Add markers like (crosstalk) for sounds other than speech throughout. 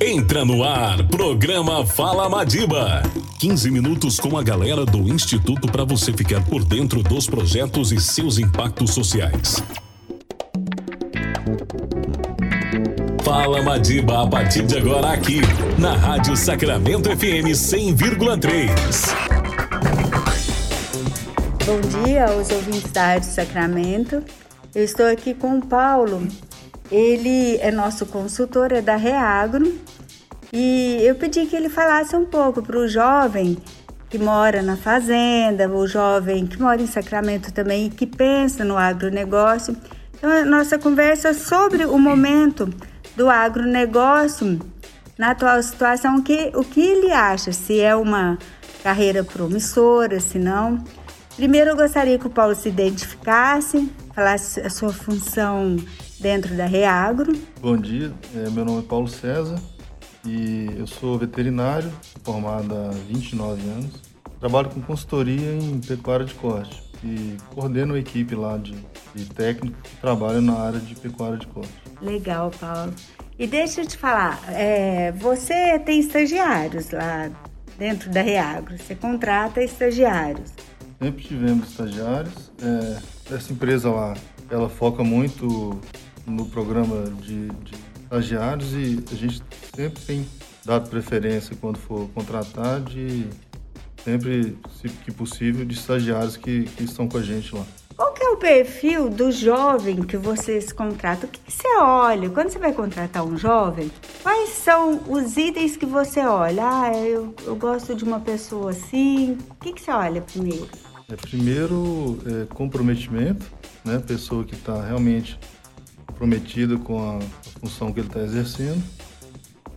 Entra no ar, programa Fala Madiba. 15 minutos com a galera do Instituto para você ficar por dentro dos projetos e seus impactos sociais. Fala Madiba a partir de agora aqui, na Rádio Sacramento FM 100,3. Bom dia aos ouvintes da Rádio Sacramento. Eu estou aqui com o Paulo. Ele é nosso consultor, é da Reagro. E eu pedi que ele falasse um pouco para o jovem que mora na fazenda, o jovem que mora em Sacramento também e que pensa no agronegócio. Então, a nossa conversa é sobre o momento do agronegócio na atual situação, que, o que ele acha, se é uma carreira promissora, se não. Primeiro, eu gostaria que o Paulo se identificasse, falasse a sua função dentro da Reagro. Bom dia, é, meu nome é Paulo César e eu sou veterinário, formado há 29 anos. Trabalho com consultoria em pecuária de corte e coordeno a equipe lá de, de técnico que trabalha na área de pecuária de corte. Legal, Paulo. E deixa eu te falar, é, você tem estagiários lá dentro da Reagro, você contrata estagiários. Sempre tivemos estagiários. É, essa empresa lá, ela foca muito no programa de, de estagiários e a gente sempre tem dado preferência quando for contratar de sempre, se que possível, de estagiários que, que estão com a gente lá. Qual que é o perfil do jovem que vocês contratam? O que, que, você olha? Quando você vai contratar um jovem, quais são os itens que você olha? Ah, eu, eu gosto de uma pessoa assim. O que, que você olha primeiro? É, primeiro, é, comprometimento, né? Pessoa que está realmente comprometida com a, a função que ele está exercendo.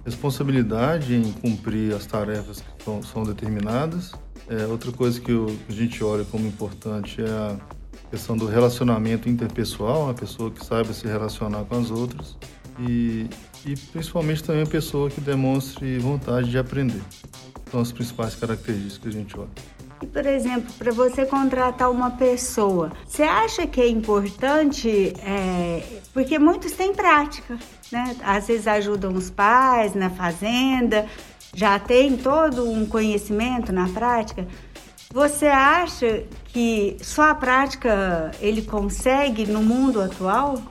Responsabilidade em cumprir as tarefas que são, determinadas. É, outra coisa que eu, a gente olha como importante é a questão do relacionamento interpessoal, uma pessoa que saiba se relacionar com as outras e, e principalmente também a pessoa que demonstre vontade de aprender. São as principais características que a gente olha. Por exemplo, para você contratar uma pessoa, você acha que é importante, é, porque muitos têm prática, né? Às vezes ajudam os pais na fazenda, já tem todo um conhecimento na prática. Você acha que só a prática ele consegue no mundo atual?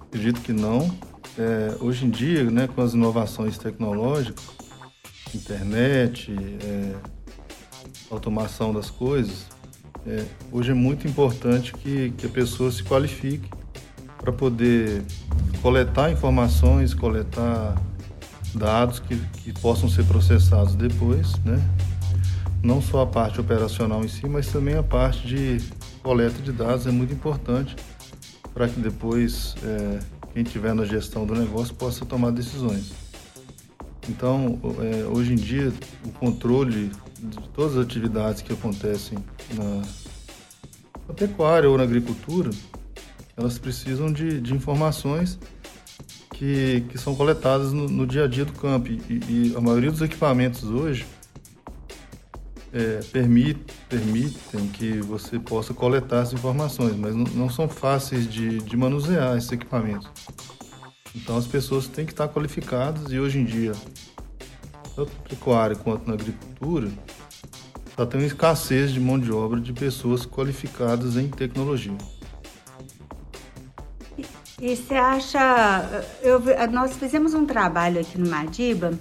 Acredito que não. É, hoje em dia, né, com as inovações tecnológicas, internet, é, automação das coisas, é, hoje é muito importante que, que a pessoa se qualifique para poder coletar informações, coletar dados que, que possam ser processados depois, né? Não só a parte operacional em si, mas também a parte de coleta de dados é muito importante para que depois é, quem estiver na gestão do negócio possa tomar decisões. Então, é, hoje em dia, o controle de todas as atividades que acontecem na, na pecuária ou na agricultura, elas precisam de, de informações que, que são coletadas no, no, dia a dia do campo. E, e a maioria dos equipamentos hoje é, permite, permitem que você possa coletar as informações, mas não, não são fáceis de, de manusear esses equipamentos. Então as pessoas têm que estar qualificadas e hoje em dia, tanto pecuária quanto na agricultura, está tendo escassez de mão de obra de pessoas qualificadas em tecnologia. E você acha. Eu, nós fizemos um trabalho aqui no Madiba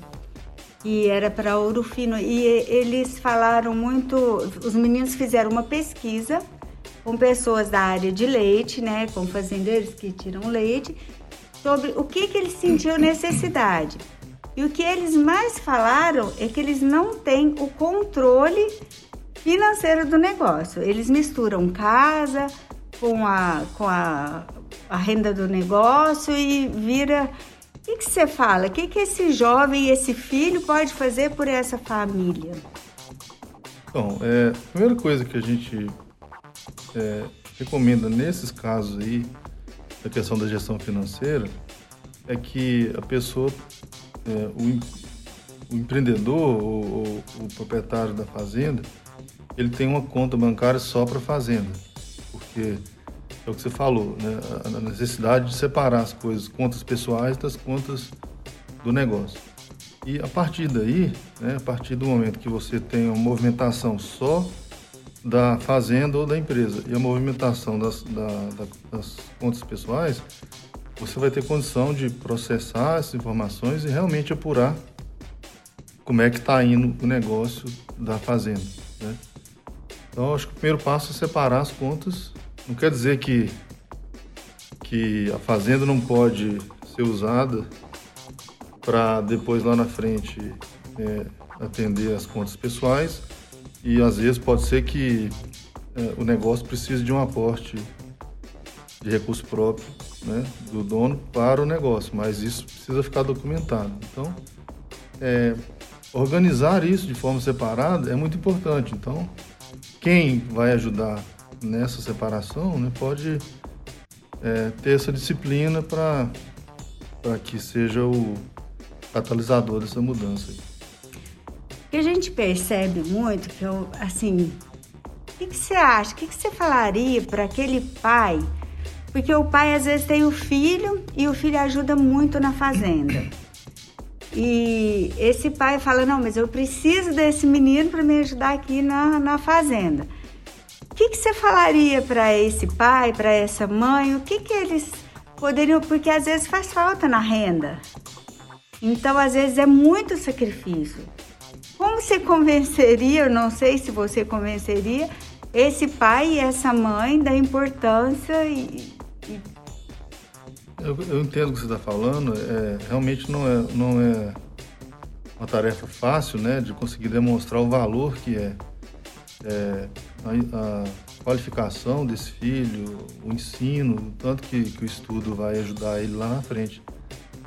e era para Ouro Fino e eles falaram muito. Os meninos fizeram uma pesquisa com pessoas da área de leite, né, com fazendeiros que tiram leite, sobre o que, que eles sentiam necessidade. E o que eles mais falaram é que eles não têm o controle financeiro do negócio. Eles misturam casa com a, com a, a renda do negócio e vira. O que, que você fala? O que, que esse jovem, esse filho pode fazer por essa família? Bom, é, a primeira coisa que a gente é, recomenda nesses casos aí, da questão da gestão financeira, é que a pessoa, é, o, o, empreendedor ou, o proprietário da fazenda, ele tem uma conta bancária só para fazenda, porque é o que você falou, né? a necessidade de separar as coisas, contas pessoais das contas do negócio. E a partir daí, né, a partir do momento que você tem uma movimentação só da fazenda ou da empresa e a movimentação das, da, da, das contas pessoais, você vai ter condição de processar essas informações e realmente apurar como é que está indo o negócio da fazenda. Né? Então, acho que o primeiro passo é separar as contas. Não quer dizer que, que a fazenda não pode ser usada para depois lá na frente é, atender as contas pessoais e às vezes pode ser que é, o negócio precise de um aporte de recurso próprio né, do dono para o negócio, mas isso precisa ficar documentado. Então, é, organizar isso de forma separada é muito importante. Então, quem vai ajudar nessa separação né, pode é, ter essa disciplina para que seja o catalisador dessa mudança. E a gente percebe muito que, eu, assim, o que, que você acha? O que, que você falaria para aquele pai? Porque o pai às vezes tem o filho e o filho ajuda muito na fazenda. E esse pai fala: Não, mas eu preciso desse menino para me ajudar aqui na, na fazenda. O que, que você falaria para esse pai, para essa mãe? O que, que eles poderiam. Porque às vezes faz falta na renda. Então, às vezes, é muito sacrifício. Como você (laughs) convenceria, eu não sei se você convenceria, esse pai e essa mãe da importância eu, eu entendo o que você está falando. É, realmente não é, não é uma tarefa fácil, né, de conseguir demonstrar o valor que é, é a, a, qualificação desse filho, o ensino, tanto que, que o estudo vai ajudar ele lá na frente.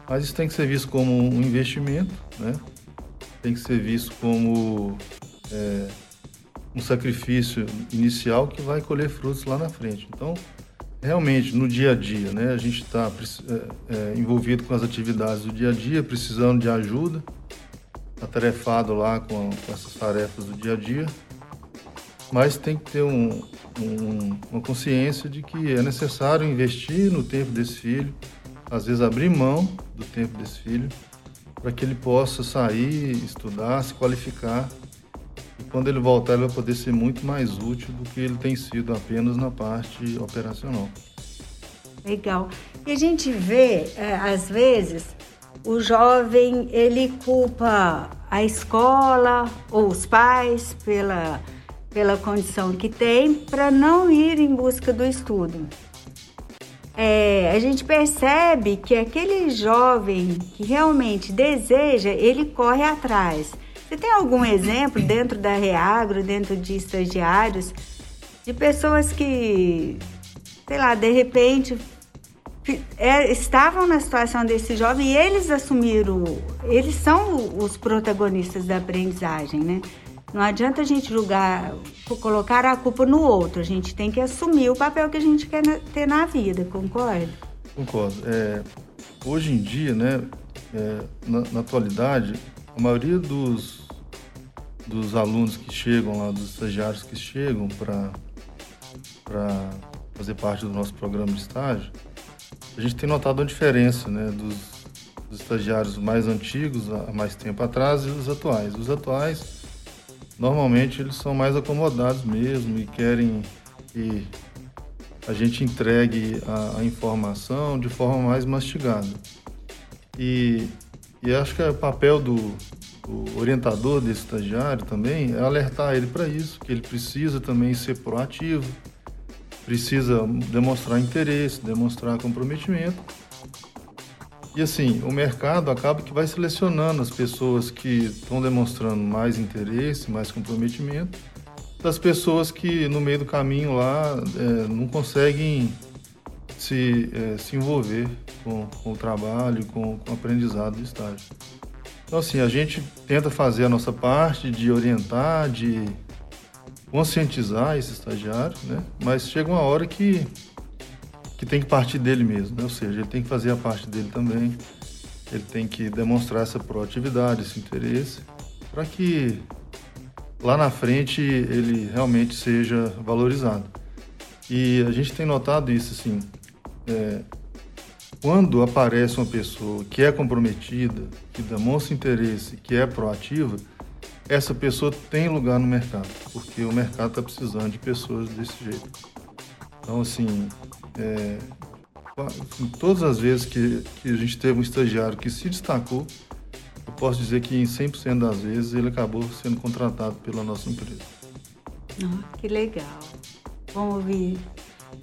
Mas isso tem que ser visto como um investimento, né? Tem que ser visto como é, um sacrifício inicial que vai colher frutos lá na frente. Então, realmente no dia a dia, né? A gente está é, é, envolvido com as atividades do dia a dia, precisando de ajuda, atarefado lá com, com essas tarefas do dia a dia, mas tem que ter um, um, uma consciência de que é necessário investir no tempo desse filho, às vezes abrir mão do tempo desse filho, para que ele possa sair, estudar, se qualificar quando ele voltar, ele vai poder ser muito mais útil do que ele tem sido apenas na parte operacional. Legal. E a gente vê, é, às vezes, o jovem ele culpa a escola ou os pais pela, pela condição que tem para não ir em busca do estudo. É, a gente percebe que aquele jovem que realmente deseja, ele corre atrás. Você tem algum exemplo dentro da Reagro, dentro de estagiários, de pessoas que, sei lá, de repente é, estavam na situação desse jovem e eles assumiram, eles são os protagonistas da aprendizagem, né? Não adianta a gente julgar, colocar a culpa no outro, a gente tem que assumir o papel que a gente quer ter na vida, concorda? Concordo. É, hoje em dia, né, é, na, na atualidade, a maioria dos dos alunos que chegam lá, dos estagiários que chegam para fazer parte do nosso programa de estágio, a gente tem notado uma diferença né, dos, dos estagiários mais antigos, há mais tempo atrás, e os atuais. Os atuais, normalmente, eles são mais acomodados mesmo e querem que a gente entregue a, a informação de forma mais mastigada. E, e acho que é o papel do, orientador desse estagiário também é alertar ele para isso, que ele precisa também ser proativo, precisa demonstrar interesse, demonstrar comprometimento. E assim, o mercado acaba que vai selecionando as pessoas que estão demonstrando mais interesse, mais comprometimento, das pessoas que no meio do caminho lá é, não conseguem se, é, se envolver com, com, o trabalho, com, com o aprendizado do estágio. Então, assim, a gente tenta fazer a nossa parte de orientar, de conscientizar esse estagiário, né? Mas chega uma hora que, que tem que partir dele mesmo, né? Ou seja, ele tem que fazer a parte dele também, ele tem que demonstrar essa proatividade, esse interesse, para que lá na frente ele realmente seja valorizado. E a gente tem notado isso, assim, é, quando aparece uma pessoa que é comprometida, que demonstra interesse, que é proativa, essa pessoa tem lugar no mercado, porque o mercado está precisando de pessoas desse jeito. Então, assim, é, todas as vezes que, que a gente teve um estagiário que se destacou, eu posso dizer que em 100% das vezes ele acabou sendo contratado pela nossa empresa. Oh, que legal. Bom ouvir.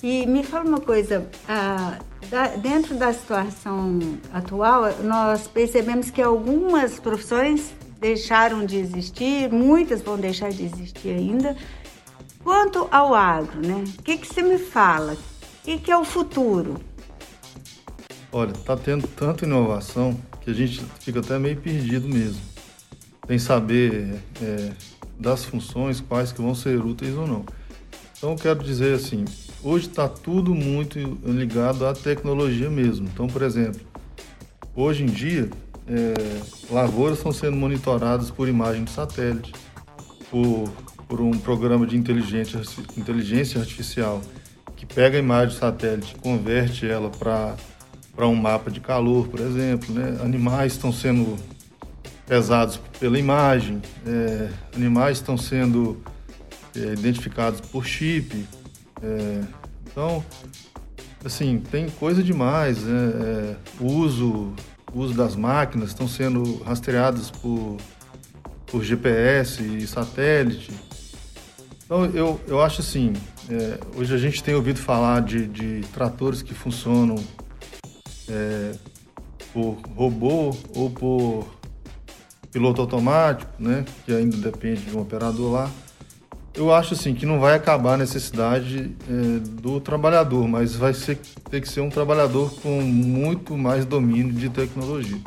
E me fala uma coisa, ah, da, dentro da situação atual, nós percebemos que algumas profissões deixaram de existir, muitas vão deixar de existir ainda. Quanto ao agro, né? O que, que você me fala? O que, que é o futuro? Olha, está tendo tanta inovação que a gente fica até meio perdido mesmo. Tem saber é, das funções, quais que vão ser úteis ou não. Então, quero dizer assim, hoje está tudo muito ligado à tecnologia mesmo. Então, por exemplo, hoje em dia, é, lavouras estão sendo monitoradas por imagem de satélite, por, por um programa de inteligência, inteligência artificial que pega a imagem de satélite e converte ela para para um mapa de calor, por exemplo. Né? Animais estão sendo pesados pela imagem, é, animais estão sendo é, identificados por chip. É, então, assim, tem coisa demais. Né? o uso, uso das máquinas estão sendo rastreadas por, por GPS e satélite. Então, eu, eu acho assim, é, hoje a gente tem ouvido falar de, de tratores que funcionam é, por robô ou por piloto automático, né, que ainda depende de um operador lá. Eu acho assim que não vai acabar a necessidade é, do trabalhador, mas vai ser, ter que ser um trabalhador com muito mais domínio de tecnologia.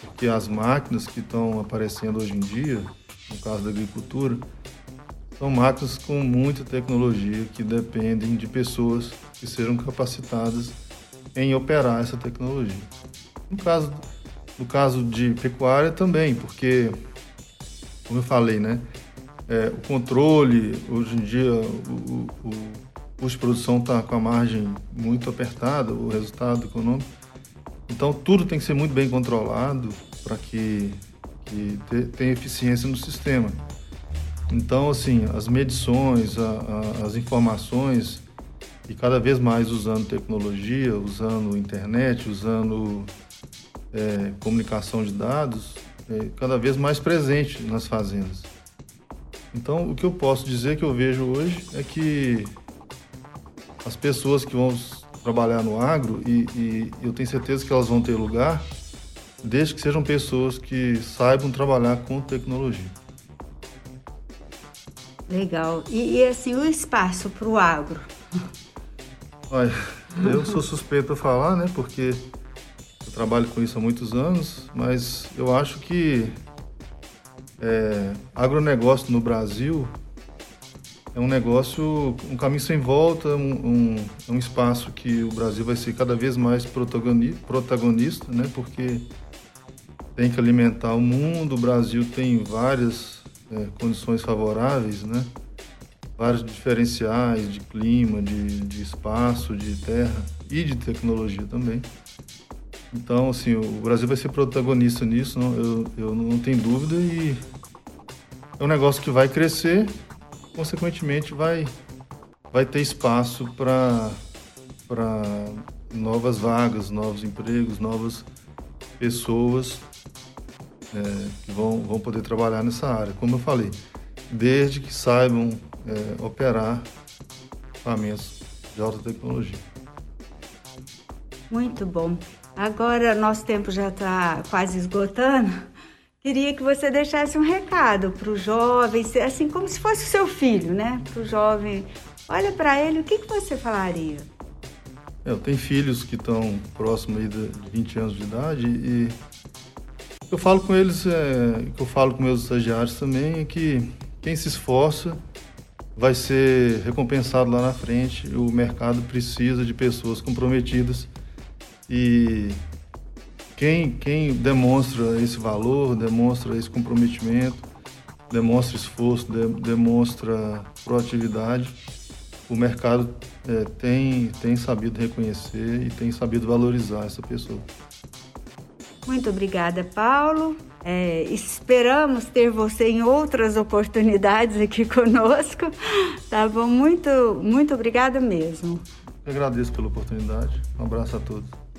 Porque as máquinas que estão aparecendo hoje em dia, no caso da agricultura, são máquinas com muita tecnologia que dependem de pessoas que sejam capacitadas em operar essa tecnologia. No caso, no caso de pecuária também, porque, como eu falei, né, é, o controle, hoje em dia, o, o, o custo de produção está com a margem muito apertada, o resultado econômico. Então, tudo tem que ser muito bem controlado para que, que tenha eficiência no sistema. Então, assim, as medições, a, a, as informações e cada vez mais usando tecnologia, usando internet, usando é, comunicação de dados, é, cada vez mais presente nas fazendas. Então, o que eu posso dizer que eu vejo hoje é que as pessoas que vão trabalhar no agro, e, e eu tenho certeza que elas vão ter lugar, desde que sejam pessoas que saibam trabalhar com tecnologia. Legal. E, e assim, o espaço para o agro? (laughs) Olha, eu sou suspeito a falar, né? Porque eu trabalho com isso há muitos anos, mas eu acho que é, agronegócio no Brasil é um negócio, um caminho sem volta, um, um, um espaço que o Brasil vai ser cada vez mais protagonista, né? Porque tem que alimentar o mundo, o Brasil tem várias é, condições favoráveis, né? vários diferenciais de clima, de, de espaço, de terra e de tecnologia também. Então, assim, o Brasil vai ser protagonista nisso, não, eu, eu não tenho dúvida, e é um negócio que vai crescer, consequentemente vai, vai ter espaço para novas vagas, novos empregos, novas pessoas é, que vão, vão poder trabalhar nessa área. Como eu falei, desde que saibam é, operar equipamentos de alta tecnologia. Muito bom. Agora, nosso tempo já está quase esgotando. Queria que você deixasse um recado para o jovem, assim como se fosse o seu filho, né? Para o jovem. Olha para ele, o que, que você falaria? Eu tenho filhos que estão próximos de 20 anos de idade e eu falo com eles, é, eu falo com meus estagiários também, é que quem se esforça vai ser recompensado lá na frente. O mercado precisa de pessoas comprometidas e quem, quem demonstra esse valor, demonstra esse comprometimento, demonstra esforço, de, demonstra proatividade, o mercado é, tem, tem sabido reconhecer e tem sabido valorizar essa pessoa. Muito obrigada, Paulo. É, esperamos ter você em outras oportunidades aqui conosco. Tá bom? Muito, muito obrigada mesmo. Eu agradeço pela oportunidade. Um abraço a todos.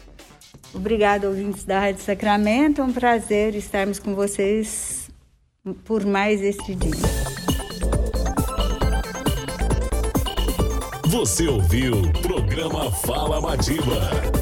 Obrigada, ouvintes da Rádio Sacramento. É um prazer estarmos com vocês por mais este dia. Você ouviu o programa Fala Madiba.